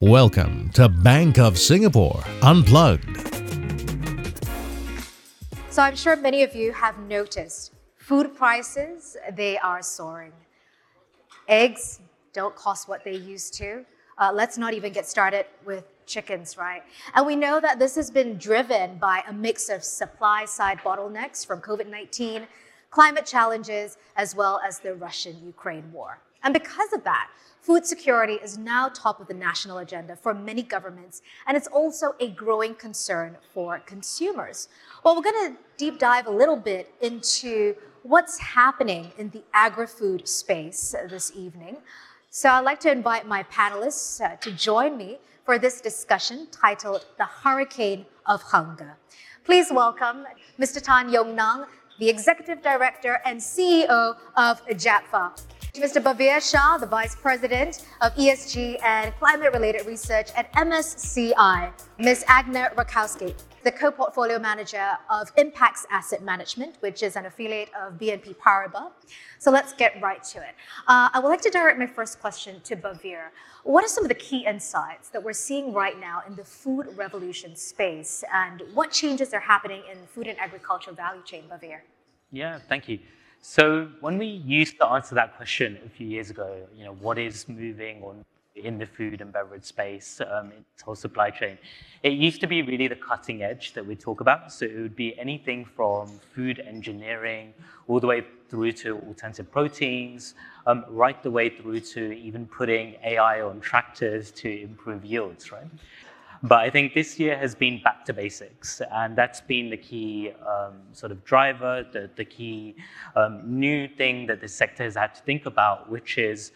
Welcome to Bank of Singapore Unplugged. So I'm sure many of you have noticed food prices, they are soaring. Eggs don't cost what they used to. Uh, let's not even get started with chickens, right? And we know that this has been driven by a mix of supply side bottlenecks from COVID 19, climate challenges, as well as the Russian Ukraine war. And because of that, food security is now top of the national agenda for many governments, and it's also a growing concern for consumers. Well, we're going to deep dive a little bit into what's happening in the agri food space this evening. So I'd like to invite my panelists uh, to join me for this discussion titled The Hurricane of Hunger. Please welcome Mr. Tan Yong Nang, the Executive Director and CEO of JAPFA. Mr. Bhaveer Shah, the Vice President of ESG and Climate Related Research at MSCI. Ms. Agne Rackauskaite, the co-portfolio manager of Impax Asset Management, which is an affiliate of BNP Paribas. So let's get right to it. Uh, I would like to direct my first question to Bhaveer. What are some of the key insights that we're seeing right now in the food revolution space, and what changes are happening in food and agriculture value chain, Bhaveer? Yeah, thank you. So when we used to answer that question a few years ago, you know, what is moving on in the food and beverage space, um, its whole supply chain, it used to be really the cutting edge that we talk about. So it would be anything from food engineering all the way through to alternative proteins, um, right the way through to even putting AI on tractors to improve yields, right? But I think this year has been back to basics, and that's been the key um, sort of driver, the, the key um, new thing that the sector has had to think about, which is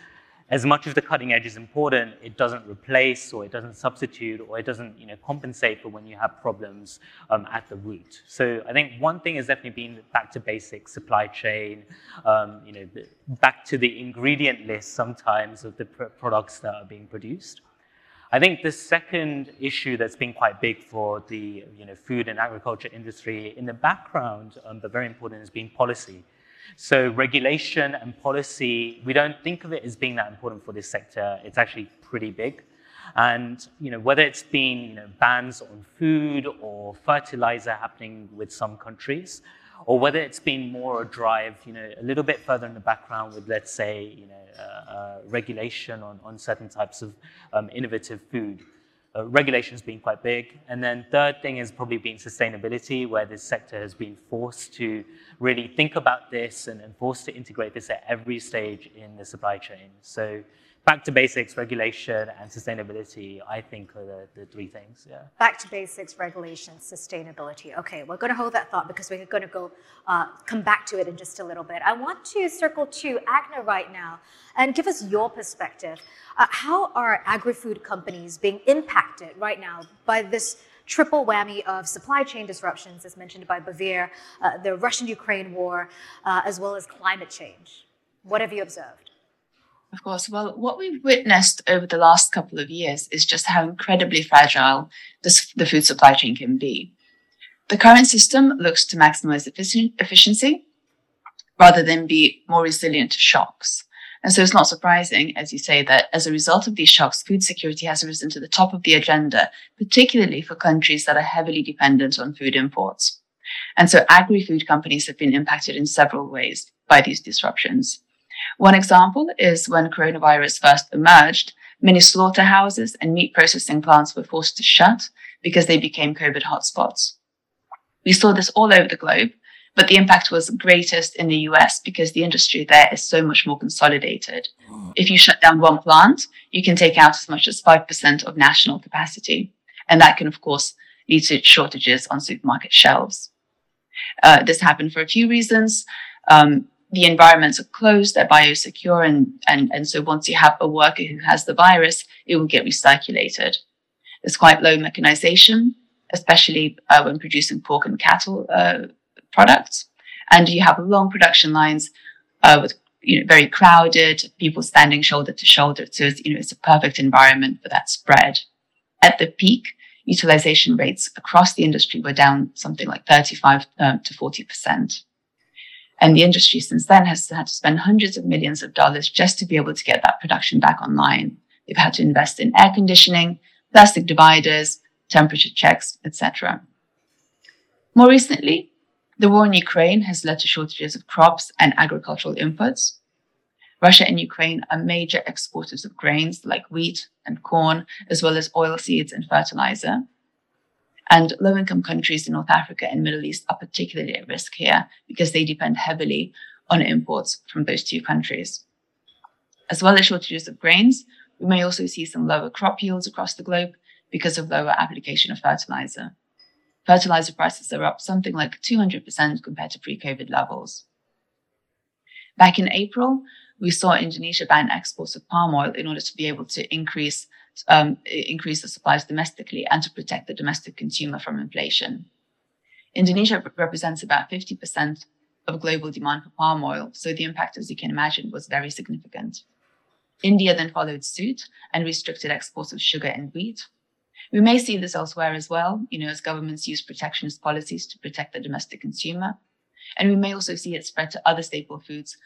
as much as the cutting edge is important, it doesn't replace or it doesn't substitute or it doesn't you know, compensate for when you have problems um, at the root. So I think one thing has definitely been back to basics, supply chain, um, you know, back to the ingredient list sometimes of the pr- products that are being produced. I think the second issue that's been quite big for the you know, food and agriculture industry in the background, um, but very important, has been policy. So regulation and policy, we don't think of it as being that important for this sector. It's actually pretty big. And you know, whether it's been you know, bans on food or fertilizer happening with some countries, or whether it's been more a drive, you know, a little bit further in the background with, let's say, you know, uh, uh, regulation on, on certain types of um, innovative food. Uh, regulation has been quite big. And then third thing has probably been sustainability, where this sector has been forced to really think about this and, and forced to integrate this at every stage in the supply chain. So back to basics, regulation, and sustainability, I think are the, the three things. Yeah. Back to basics, regulation, sustainability. Okay, we're going to hold that thought because we're going to go uh, come back to it in just a little bit. I want to circle to Agne right now and give us your perspective. Uh, how are agri-food companies being impacted right now by this triple whammy of supply chain disruptions, as mentioned by Bhaveer, uh, the Russian-Ukraine war, uh, as well as climate change? What have you observed? Of course. Well, what we've witnessed over the last couple of years is just how incredibly fragile this, the food supply chain can be. The current system looks to maximize efficiency rather than be more resilient to shocks. And so it's not surprising, as you say, that as a result of these shocks, food security has risen to the top of the agenda, particularly for countries that are heavily dependent on food imports. And so agri-food companies have been impacted in several ways by these disruptions. One example is when coronavirus first emerged, many slaughterhouses and meat processing plants were forced to shut because they became COVID hotspots. We saw this all over the globe, but the impact was greatest in the US because the industry there is so much more consolidated. If you shut down one plant, you can take out as much as 5% of national capacity. And that can, of course, lead to shortages on supermarket shelves. Uh, this happened for a few reasons. Um, the environments are closed, they're biosecure, and, and, and so once you have a worker who has the virus, it will get recirculated. There's quite low mechanization, especially uh, when producing pork and cattle uh, products. And you have long production lines uh, with you know, very crowded, people standing shoulder to shoulder. So it's, you know, it's a perfect environment for that spread. At the peak, utilization rates across the industry were down something like 35 um, to 40 percent. And the industry since then has had to spend hundreds of millions of dollars just to be able to get that production back online. They've had to invest in air conditioning, plastic dividers, temperature checks, etc. More recently, the war in Ukraine has led to shortages of crops and agricultural inputs. Russia and Ukraine are major exporters of grains like wheat and corn, as well as oil seeds and fertilizer. And low income countries in North Africa and Middle East are particularly at risk here because they depend heavily on imports from those two countries. As well as shortages of grains, we may also see some lower crop yields across the globe because of lower application of fertilizer. Fertilizer prices are up something like 200% compared to pre COVID levels. Back in April, we saw Indonesia ban exports of palm oil in order to be able to increase um, increase the supplies domestically and to protect the domestic consumer from inflation. Indonesia represents about 50% of global demand for palm oil, so the impact, as you can imagine, was very significant. India then followed suit and restricted exports of sugar and wheat. We may see this elsewhere as well, you know, as governments use protectionist policies to protect the domestic consumer. And we may also see it spread to other staple foods,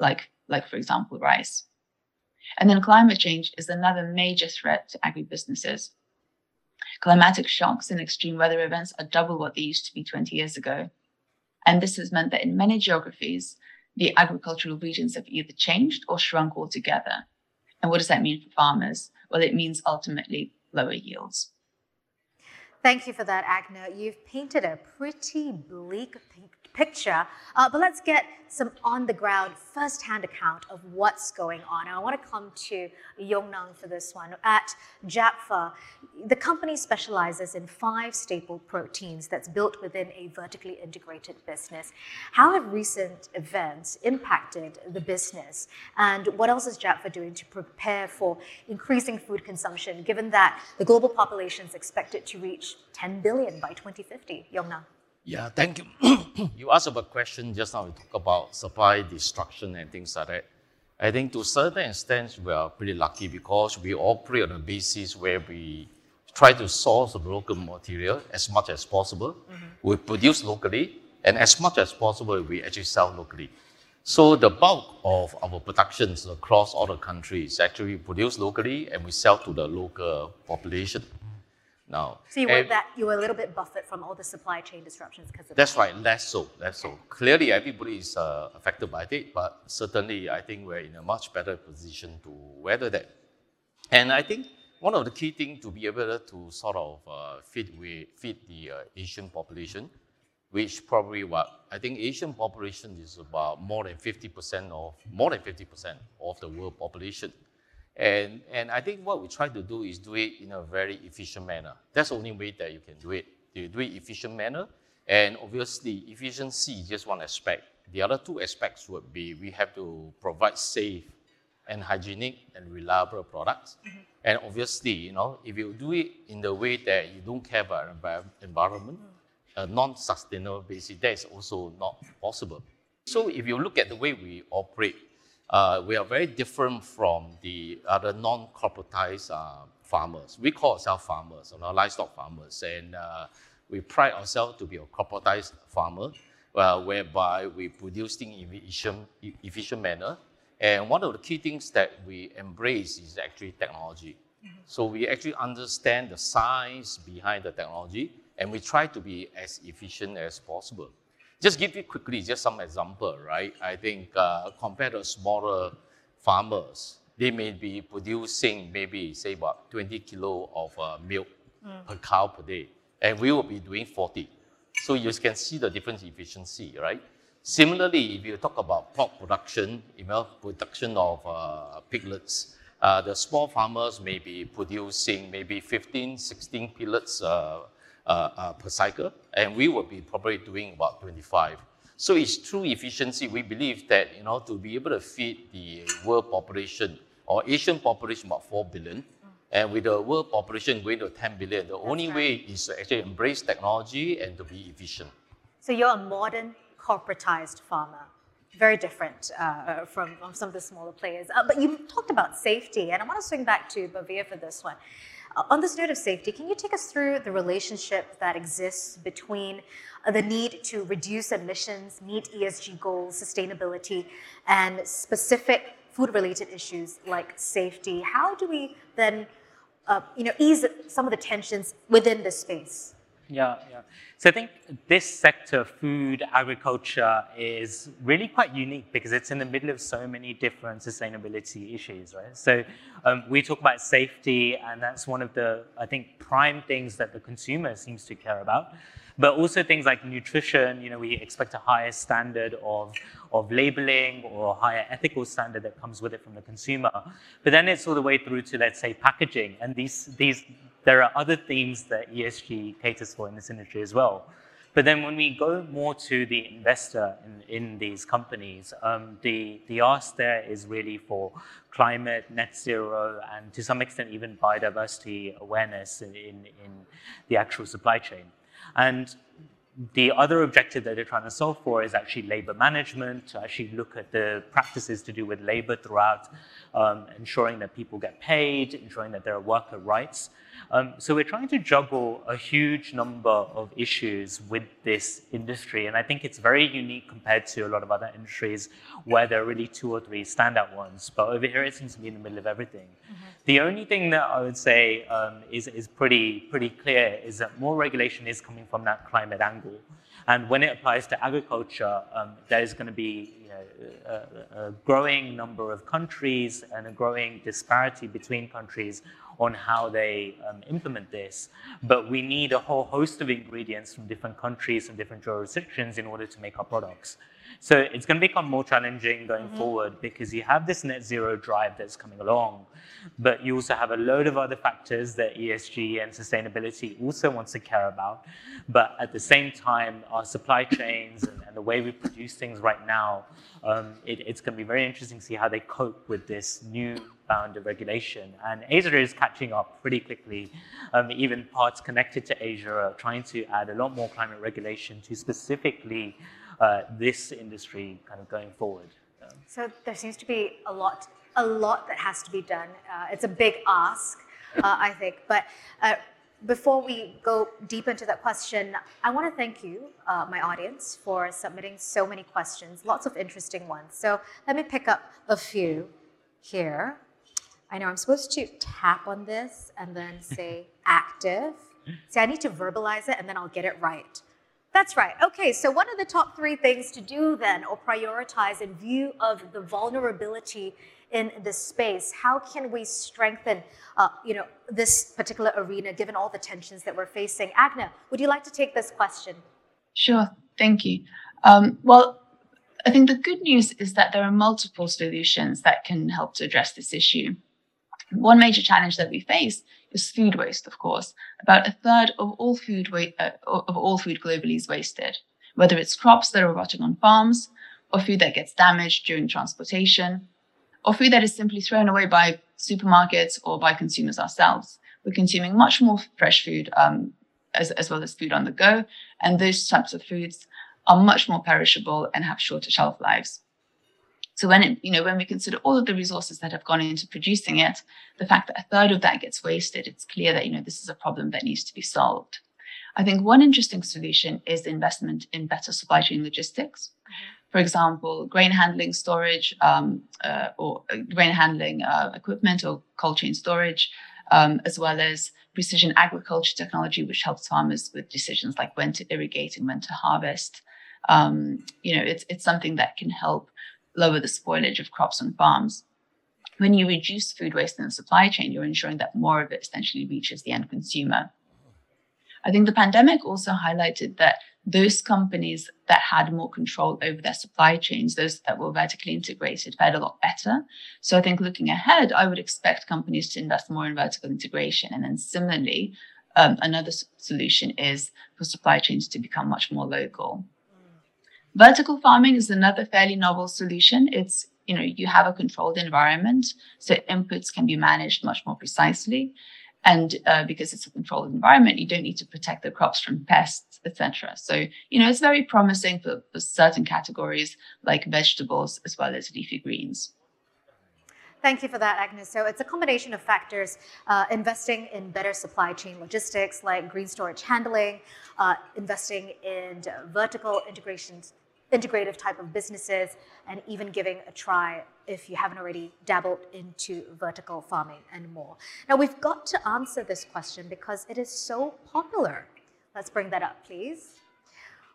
like, like for example, rice. And then climate change is another major threat to agribusinesses. Climatic shocks and extreme weather events are double what they used to be 20 years ago. And this has meant that in many geographies, the agricultural regions have either changed or shrunk altogether. And what does that mean for farmers? Well, it means ultimately lower yields. Thank you for that, Agne. You've painted a pretty bleak picture, uh, but let's get some on the ground, first hand account of what's going on. And I want to come to Yong Nang for this one. At Japfa, the company specializes in five staple proteins that's built within a vertically integrated business. How have recent events impacted the business? And what else is Japfa doing to prepare for increasing food consumption, given that the global population is expected to reach 10 billion by 2050? Yong Nang. Yeah, thank you. you asked about question just now. We talk about supply destruction and things like that. I think to a certain extent we are pretty lucky because we operate on a basis where we try to source the local material as much as possible. Mm-hmm. We produce locally, and as much as possible we actually sell locally. So the bulk of our productions across all the countries actually produce locally and we sell to the local population now. So you were that you were a little bit buffered from all the supply chain disruptions because of That's that. right, less so, less so. Clearly, everybody is uh, affected by it, but certainly, I think we're in a much better position to weather that. And I think one of the key things to be able to sort of uh, feed, we, feed the uh, Asian population, which probably what I think Asian population is about more than 50% of more than 50% of the world population. And, and I think what we try to do is do it in a very efficient manner. That's the only way that you can do it. You do it efficient manner. And obviously, efficiency is just one aspect. The other two aspects would be we have to provide safe and hygienic and reliable products. Mm-hmm. And obviously, you know, if you do it in the way that you don't care about environment, mm. a non-sustainable basis, that is also not possible. So if you look at the way we operate, uh, we are very different from the other non-corporatized uh, farmers. We call ourselves farmers, you know, livestock farmers, and uh, we pride ourselves to be a corporatized farmer, uh, whereby we produce things in efficient, efficient manner. And one of the key things that we embrace is actually technology. Mm-hmm. So we actually understand the science behind the technology, and we try to be as efficient as possible. Just give you quickly, just some example, right? I think uh, compared to smaller farmers, they may be producing maybe say about 20 kilo of uh, milk mm. per cow per day, and we will be doing 40. So you can see the difference in efficiency, right? Similarly, if you talk about pork production, you know, production of uh, piglets, uh, the small farmers may be producing maybe 15, 16 piglets uh, per cycle, and we will be probably doing about 25. So it's true efficiency. We believe that you know to be able to feed the world population or Asian population about 4 billion, and with the world population going to 10 billion, the That's only right. way is to actually embrace technology and to be efficient. So you're a modern corporatized farmer very different uh, from, from, some of the smaller players. Uh, but you talked about safety, and I want to swing back to Bhaveer for this one. On this note of safety, can you take us through the relationship that exists between uh, the need to reduce emissions, meet ESG goals, sustainability, and specific food-related issues like safety. How do we then, uh, you know, ease some of the tensions within this space? Yeah, yeah. So I think this sector, food, agriculture, is really quite unique because it's in the middle of so many different sustainability issues, right? So um, we talk about safety, and that's one of the, I think, prime things that the consumer seems to care about. But also things like nutrition, you know, we expect a higher standard of, of labeling or higher ethical standard that comes with it from the consumer. But then it's all the way through to, let's say, packaging. And these, these, there are other themes that ESG caters for in this industry as well. But then when we go more to the investor in, in these companies, um, the, the ask there is really for climate, net zero, and to some extent even biodiversity awareness in, in, in the actual supply chain. And the other objective that they're trying to solve for is actually labor management, to actually look at the practices to do with labor throughout, um, ensuring that people get paid, ensuring that there are worker rights. Um, so we're trying to juggle a huge number of issues with this industry, and I think it's very unique compared to a lot of other industries where there are really two or three standout ones. But over here, it seems to be in the middle of everything. Mm-hmm. The only thing that I would say um, is, is pretty, pretty clear is that more regulation is coming from that climate angle. And when it applies to agriculture, um, there's going to be you know, a, a, growing number of countries and a growing disparity between countries on how they um, implement this. But we need a whole host of ingredients from different countries and different jurisdictions in order to make our products. So it's going to become more challenging going mm-hmm. forward because you have this net zero drive that's coming along, but you also have a load of other factors that ESG and sustainability also wants to care about. But at the same time, our supply chains and, and the way we produce things right now, um, it, it's going to be very interesting to see how they cope with this new bound regulation. And Asia is catching up pretty quickly. Um, even parts connected to Asia are trying to add a lot more climate regulation to specifically uh, this industry kind of going forward. So there seems to be a lot, a lot that has to be done. Uh, it's a big ask, uh, I think. But uh, before we go deep into that question, I want to thank you, uh, my audience, for submitting so many questions, lots of interesting ones. So let me pick up a few here. I know I'm supposed to tap on this and then say active. See, I need to verbalize it and then I'll get it right. That's right. Okay, so what are the top three things to do then or prioritize in view of the vulnerability in this space? How can we strengthen uh, you know, this particular arena given all the tensions that we're facing? Agne, would you like to take this question? Sure, thank you. Um, well, I think the good news is that there are multiple solutions that can help to address this issue. One major challenge that we face is food waste, of course. About a third of all food wa- uh, of all food globally is wasted, whether it's crops that are rotting on farms, or food that gets damaged during transportation, or food that is simply thrown away by supermarkets or by consumers ourselves. We're consuming much more fresh food um, as, as well as food on the go, and those types of foods are much more perishable and have shorter shelf lives. So when it, you know, when we consider all of the resources that have gone into producing it, the fact that a third of that gets wasted, it's clear that, you know, this is a problem that needs to be solved. I think one interesting solution is investment in better supply chain logistics. For example, grain handling storage um, uh, or uh, grain handling uh, equipment or cold chain storage, um, as well as precision agriculture technology, which helps farmers with decisions like when to irrigate and when to harvest. Um, you know, it's it's something that can help lower the spoilage of crops on farms. When you reduce food waste in the supply chain, you're ensuring that more of it essentially reaches the end consumer. I think the pandemic also highlighted that those companies that had more control over their supply chains, those that were vertically integrated, fared a lot better. So I think looking ahead, I would expect companies to invest more in vertical integration. And then similarly, um, another solution is for supply chains to become much more local. Vertical farming is another fairly novel solution. It's, you know, you have a controlled environment, so inputs can be managed much more precisely. And uh, because it's a controlled environment, you don't need to protect the crops from pests, etc. So, you know, it's very promising for, for certain categories like vegetables as well as leafy greens. Thank you for that, Agnes. So it's a combination of factors, uh, investing in better supply chain logistics like grain storage handling, uh, investing in vertical integration integrative type of businesses and even giving a try if you haven't already dabbled into vertical farming and more. Now, we've got to answer this question because it is so popular. Let's bring that up, please.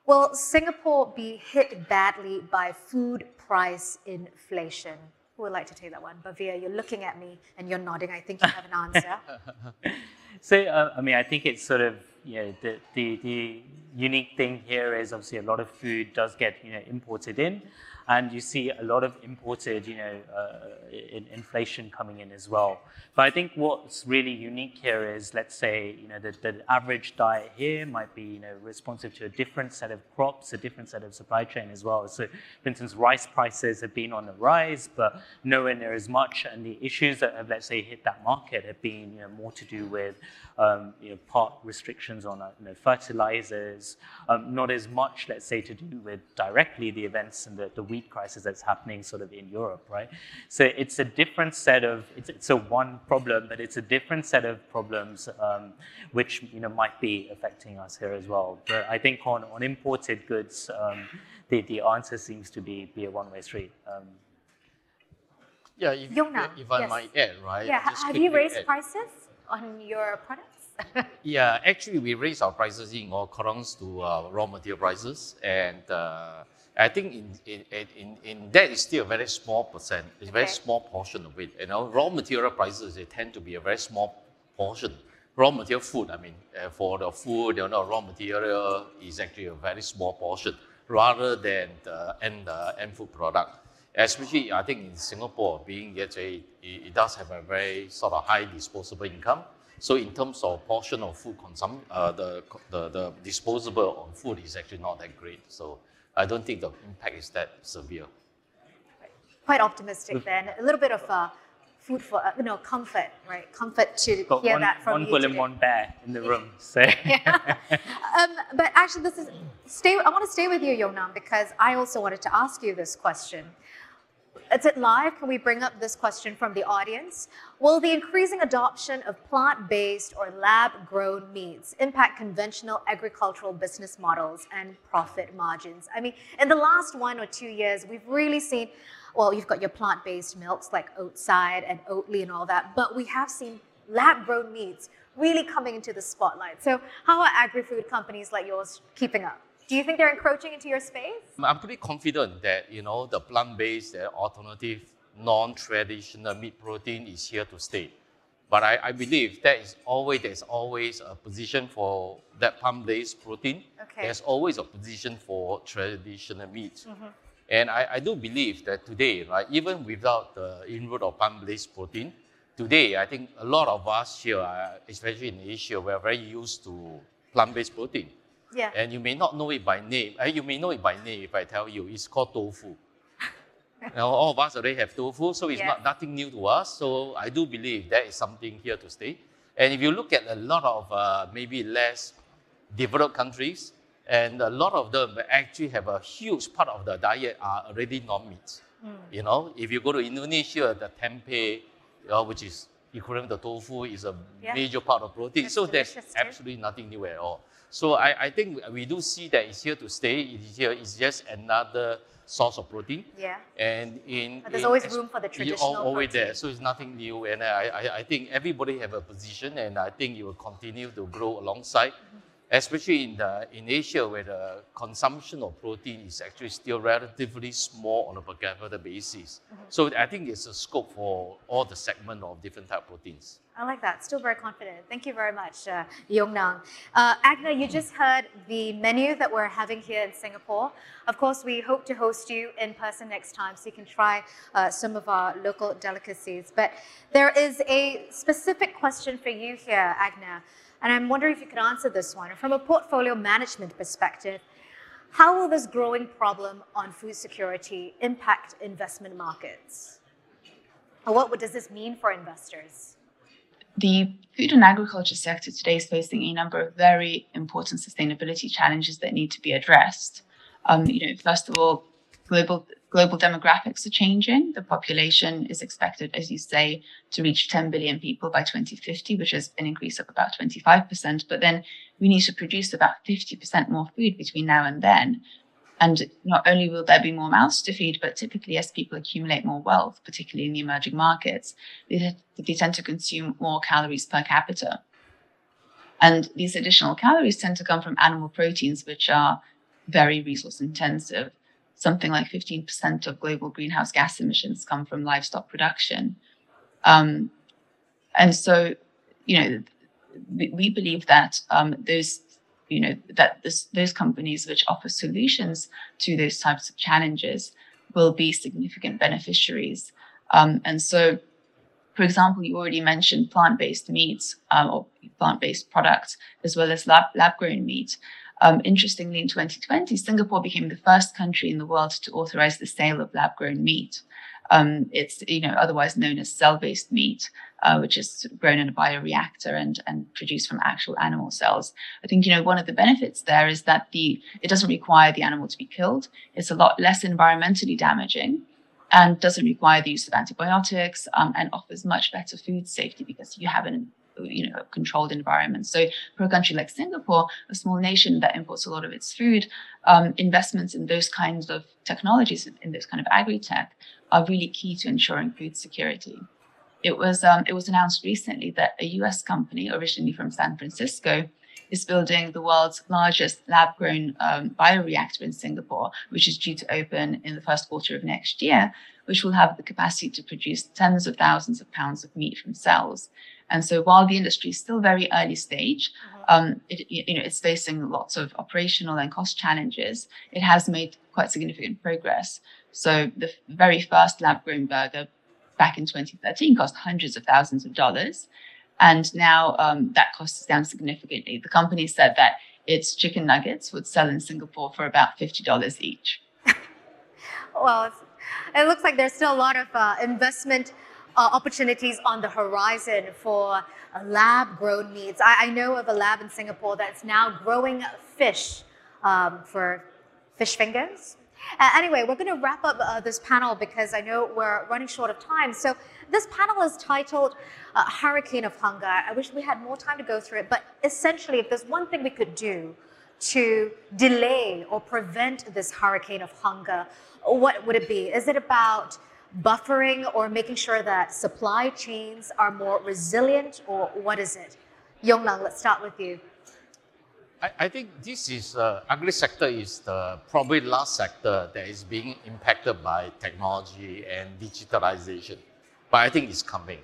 Will Singapore be hit badly by food price inflation? Who would like to take that one? Bhaveer, you're looking at me and you're nodding. I think you have an answer. so, uh, I mean, I think it's sort of, you know, the, the, the unique thing here is obviously a lot of food does get, you know, imported in and you see a lot of imported, you know, uh, in inflation coming in as well. But I think what's really unique here is, let's say, you know, the, the average diet here might be, you know, responsive to a different set of crops, a different set of supply chain as well. So, for instance, rice prices have been on the rise, but nowhere near as much. And the issues that have, let's say, hit that market have been, you know, more to do with, um, you know, part restrictions on, uh, you know, fertilizers, um, not as much, let's say, to do with directly the events and the, the wheat crisis that's happening sort of in Europe, right? So it's a different set of, it's, it's a one problem, but it's a different set of problems um, which, you know, might be affecting us here as well. But I think on, on imported goods, um, the, the answer seems to be, be a one-way street. Um, yeah, if, if I yes. might add, right? Yeah, have you raised add. prices on your products? yeah, actually, we raise our prices in all corresponds to uh, raw material prices, and uh, I think in, in, in, in that is still a very small percent, it's a very small portion of it. You know, raw material prices they tend to be a very small portion. Raw material food, I mean, uh, for the food, you know, raw material is actually a very small portion rather than the end, uh, end food product. Especially, I think in Singapore, being yet a, it, it does have a very sort of high disposable income. So in terms of portion of food consumption, uh, the, the, the disposable on food is actually not that great. So I don't think the impact is that severe. Quite optimistic then. A little bit of uh, food for uh, you know comfort, right? Comfort to Got hear one, that from one you. One bull and one bear in the room. So. um, but actually, this is stay. I want to stay with you, Yong Nang, because I also wanted to ask you this question. Is it live? Can we bring up this question from the audience? Will the increasing adoption of plant based or lab grown meats impact conventional agricultural business models and profit margins? I mean, in the last one or two years, we've really seen, well, you've got your plant based milks like Oatside and Oatly and all that, but we have seen lab grown meats really coming into the spotlight. So, how are agri food companies like yours keeping up? Do you think they're encroaching into your space? I'm pretty confident that you know the plant-based, the alternative, non-traditional meat protein is here to stay. But I, I believe that is always there's always a position for that plant-based protein. Okay. There's always a position for traditional meat. Mm-hmm. And I, I do believe that today, right, even without the inroad of plant-based protein, today I think a lot of us here, especially in Asia, we're very used to plant-based protein. Yeah. And you may not know it by name. Uh, you may know it by name if I tell you. It's called tofu. now, all of us already have tofu, so it's not nothing new to us. So I do believe that is something here to stay. And if you look at a lot of uh, maybe less developed countries, and a lot of them actually have a huge part of the diet are already non-meat. Mm. You know, if you go to Indonesia, the tempeh, uh, which is equivalent to tofu, is a yeah. major part of protein. It's so there's too. absolutely nothing new at all. So I, I think we do see that it's here to stay. It is here. It's just another source of protein. Yeah. And in but there's in, always room for the traditional All, always protein. there. So it's nothing new. And I, I, I think everybody have a position, and I think it will continue to grow alongside. Mm-hmm especially in, the, in Asia where the consumption of protein is actually still relatively small on a per capita basis. Mm-hmm. So I think it's a scope for all the segment of different type of proteins. I like that. Still very confident. Thank you very much, uh, Yong Nang. Uh, Agne, you just heard the menu that we're having here in Singapore. Of course, we hope to host you in person next time so you can try uh, some of our local delicacies. But there is a specific question for you here, Agne. And I'm wondering if you could answer this one. From a portfolio management perspective, how will this growing problem on food security impact investment markets? And what does this mean for investors? The food and agriculture sector today is facing a number of very important sustainability challenges that need to be addressed. Um, you know, first of all, global global demographics are changing. The population is expected, as you say, to reach 10 billion people by 2050, which is an increase of about 25%. But then we need to produce about 50% more food between now and then. And not only will there be more mouths to feed, but typically as people accumulate more wealth, particularly in the emerging markets, they, they tend to consume more calories per capita. And these additional calories tend to come from animal proteins, which are very resource intensive. Something like 15% of global greenhouse gas emissions come from livestock production. Um, and so, you know, we, believe that um, those you know that this, those companies which offer solutions to those types of challenges will be significant beneficiaries um, and so for example you already mentioned plant-based meats um, or plant-based products as well as lab, lab-grown meat um, interestingly in 2020 singapore became the first country in the world to authorize the sale of lab-grown meat um, it's you know otherwise known as cell-based meat, uh, which is grown in a bioreactor and and produced from actual animal cells. I think you know one of the benefits there is that the it doesn't require the animal to be killed. It's a lot less environmentally damaging, and doesn't require the use of antibiotics, um, and offers much better food safety because you have an you know controlled environment. So for a country like Singapore, a small nation that imports a lot of its food, um, investments in those kinds of technologies, in those kind of agri-tech, are really key to ensuring food security. It was um, it was announced recently that a U.S. company, originally from San Francisco, is building the world's largest lab-grown um, bioreactor in Singapore, which is due to open in the first quarter of next year, which will have the capacity to produce tens of thousands of pounds of meat from cells. And so while the industry is still very early stage, mm-hmm. um, it, you know, it's facing lots of operational and cost challenges. It has made quite significant progress. So the very first lab grown burger back in 2013 cost hundreds of thousands of dollars. And now um, that cost is down significantly. The company said that its chicken nuggets would sell in Singapore for about $50 each. well, it looks like there's still a lot of uh, investment uh, opportunities on the horizon for lab grown meats. I, I, know of a lab in Singapore that's now growing fish um, for fish fingers. Uh, anyway, we're going to wrap up uh, this panel because I know we're running short of time. So this panel is titled uh, Hurricane of Hunger. I wish we had more time to go through it, but essentially, if there's one thing we could do to delay or prevent this hurricane of hunger, what would it be? Is it about buffering or making sure that supply chains are more resilient, or what is it? Yong Nang, let's start with you. I, I think this is uh, agri sector is the probably last sector that is being impacted by technology and digitalization, but I think it's coming.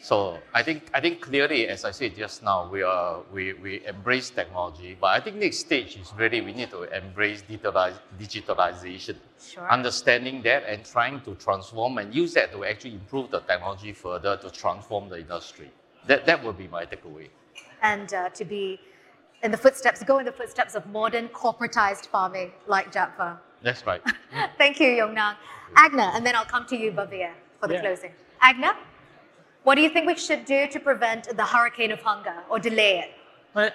So I think I think clearly, as I said just now, we are we, we embrace technology, but I think next stage is really we need to embrace digitalization, sure. understanding that and trying to transform and use that to actually improve the technology further to transform the industry. That that would be my takeaway. And uh, to be in the footsteps, go in the footsteps of modern corporatized farming like Japfa. That's right. Thank you, Yongnang. Agne, and then I'll come to you, Bhaveer, for the yeah. closing. Agne? What do you think we should do to prevent the hurricane of hunger or delay it?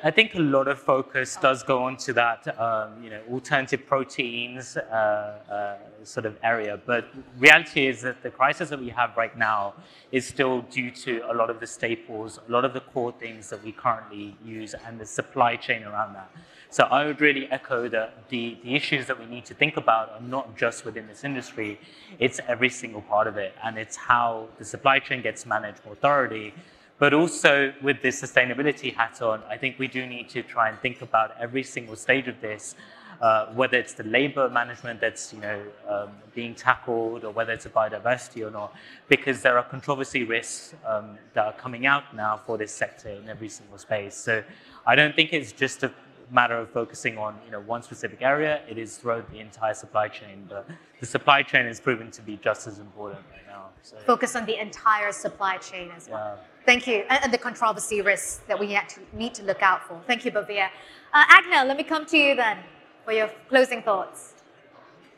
I think a lot of focus does go on to that, um, you know, alternative proteins uh, uh, sort of area. But reality is that the crisis that we have right now is still due to a lot of the staples, a lot of the core things that we currently use, and the supply chain around that. So I would really echo that the, the issues that we need to think about are not just within this industry, it's every single part of it. And it's how the supply chain gets managed more thoroughly. But also with this sustainability hat on, I think we do need to try and think about every single stage of this, uh, whether it's the labor management that's you know um, being tackled, or whether it's a biodiversity or not, because there are controversy risks um, that are coming out now for this sector in every single space. So I don't think it's just a matter of focusing on you know one specific area. It is throughout the entire supply chain, but the supply chain is proven to be just as important right now. So, Focus on the entire supply chain as well. Yeah. Thank you, and, and, the controversy risks that we to, need to look out for. Thank you, Bhaveer. Uh, Agne, let me come to you then for your closing thoughts.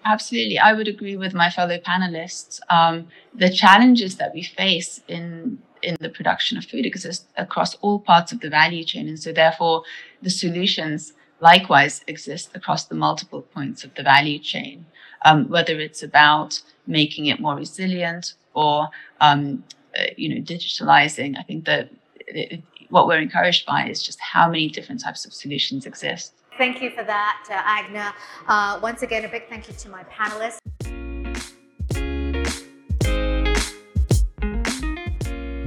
Absolutely, I would agree with my fellow panelists. Um, the challenges that we face in in the production of food exist across all parts of the value chain. And so, therefore, the solutions likewise exist across the multiple points of the value chain, um, whether it's about making it more resilient or um, uh, you know digitalizing. I think that it, what we're encouraged by is just how many different types of solutions exist. Thank you for that, uh, Agne. Uh, once again, a big thank you to my panelists.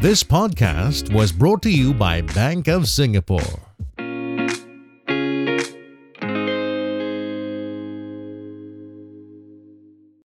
This podcast was brought to you by Bank of Singapore.